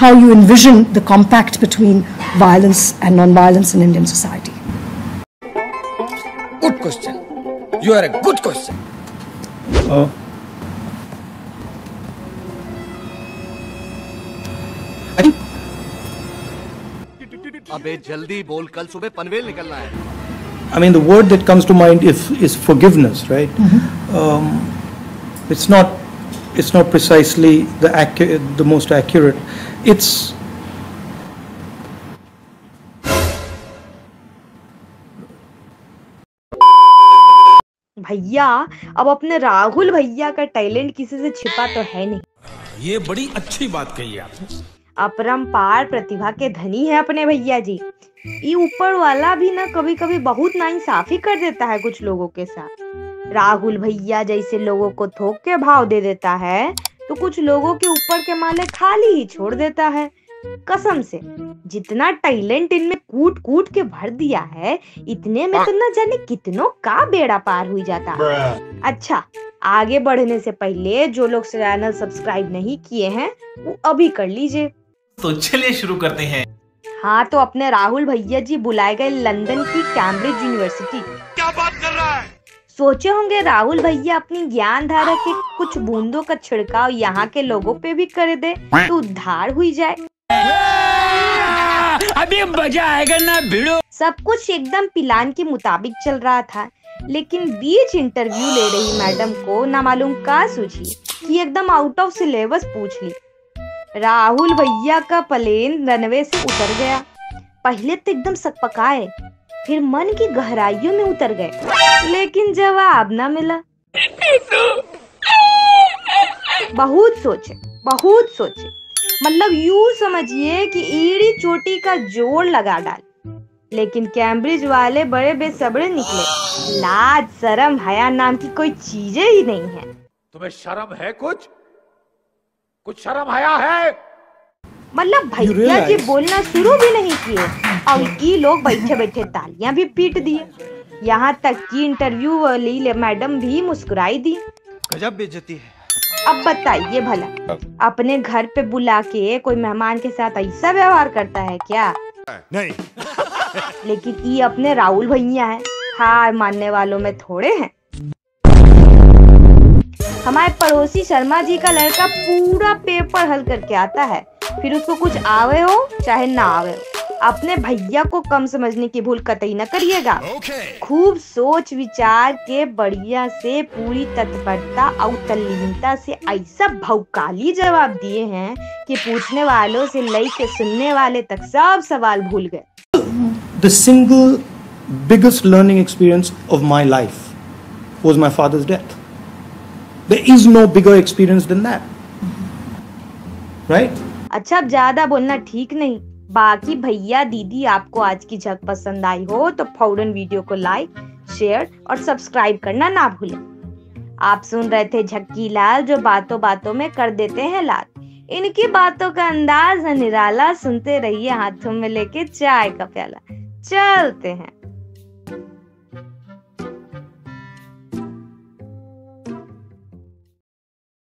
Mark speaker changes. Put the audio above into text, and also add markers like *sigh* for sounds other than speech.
Speaker 1: how you envision the compact between violence and non-violence in Indian society.
Speaker 2: Good question. You are a good question.
Speaker 3: Uh, I think
Speaker 4: अबे जल्दी बोल कल सुबह पनवेल निकलना है
Speaker 3: I mean, the word that comes to mind is, is forgiveness, right? Um, it's not, it's not precisely the accu- the most accurate. It's
Speaker 5: भैया अब अपने राहुल भैया का टैलेंट किसी से छिपा तो है नहीं।
Speaker 6: ये बड़ी अच्छी बात कही आपने।
Speaker 5: अपरंपार प्रतिभा के धनी है अपने भैया जी। ये ऊपर वाला भी ना कभी कभी बहुत नाइंसाफी कर देता है कुछ लोगों के साथ। राहुल भैया जैसे लोगों को थोक के भाव दे देता है तो कुछ लोगों के ऊपर के माले खाली ही छोड़ देता है। कसम से जितना टैलेंट इनमें कूट कूट के भर दिया है इतने में तो न जाने कितनों का बेड़ा पार हुई जाता। अच्छा आगे बढ़ने से पहले जो लोग चैनल सब्सक्राइब नहीं किए हैं वो अभी कर लीजिए।
Speaker 6: तो चलिए शुरू करते हैं।
Speaker 5: हाँ तो अपने राहुल भैया जी बुलाए गए लंदन की कैम्ब्रिज यूनिवर्सिटी। सोचे होंगे राहुल भैया अपनी ज्ञान धारा के कुछ बूंदों का छिड़काव यहाँ के लोगों पे भी कर दे तो उद्धार हुई जाए। *laughs*
Speaker 6: अभी मज़ा आएगा ना भिड़ो।
Speaker 5: सब कुछ एकदम प्लान के मुताबिक चल रहा था लेकिन बीच इंटरव्यू ले रही मैडम को ना मालूम का सूझी कि एकदम आउट ऑफ़ सिलेबस पूछ ली। राहुल भैया का प्लेन रनवे से उतर गया। पहले तो एकदम सकपकाए फिर मन की गहराइयों में उतर गए। लेकिन जवाब ना मिला। बहुत सोचे बहुत सोचे। मतलब यूँ समझिए कि ईड़ी चोटी का जोड़ लगा डाल। लेकिन कैम्ब्रिज वाले बड़े बेसब्रे निकले। लाज, शरम, हया नाम की कोई चीज़ें ही नहीं है।
Speaker 4: तुम्हें शर्म है कुछ? कुछ शर्म हया है?
Speaker 5: मतलब भैया जी बोलना शुरू भी नहीं किए। और ये लोग बैठे बैठे तालियाँ भी पीट दिए। यहाँ तक कि इंटरव्यू वाली मैडम भी मुस्कुराई दी।
Speaker 4: गजब बेइज्जती है।
Speaker 5: अब बताइए भला अपने घर पे बुला के कोई मेहमान के साथ ऐसा व्यवहार करता है क्या?
Speaker 4: नहीं।
Speaker 5: लेकिन ये अपने राहुल भैया है। हार मानने वालों में थोड़े हैं। हमारे पड़ोसी शर्मा जी का लड़का पूरा पेपर हल करके आता है। फिर उसको कुछ आवे हो चाहे ना आवे हो अपने भैया को कम समझने की भूल कतई न करिएगा खूब सोच विचार के बढ़िया से पूरी तत्परता और तल्लीनता से ऐसा भौकाली जवाब दिए हैं कि पूछने वालों से लई के सुनने वाले तक सब सवाल भूल गए
Speaker 3: the single biggest learning experience of my life was my father's death. There is no bigger experience than that. Right?
Speaker 5: अच्छा अब ज़्यादा बोलना ठीक नहीं। बाकी भैया, दीदी आपको आज की झक पसंद आई हो तो फ़ौरन वीडियो को लाइक शेयर और सब्सक्राइब करना ना भूलें। आप सुन रहे थे झक्की लाल, जो बातों बातों में कर देते हैं लाल। इनकी बातों का अंदाज है निराला सुनते रहिए हाथों में लेके चाय का प्याला। चलते हैं।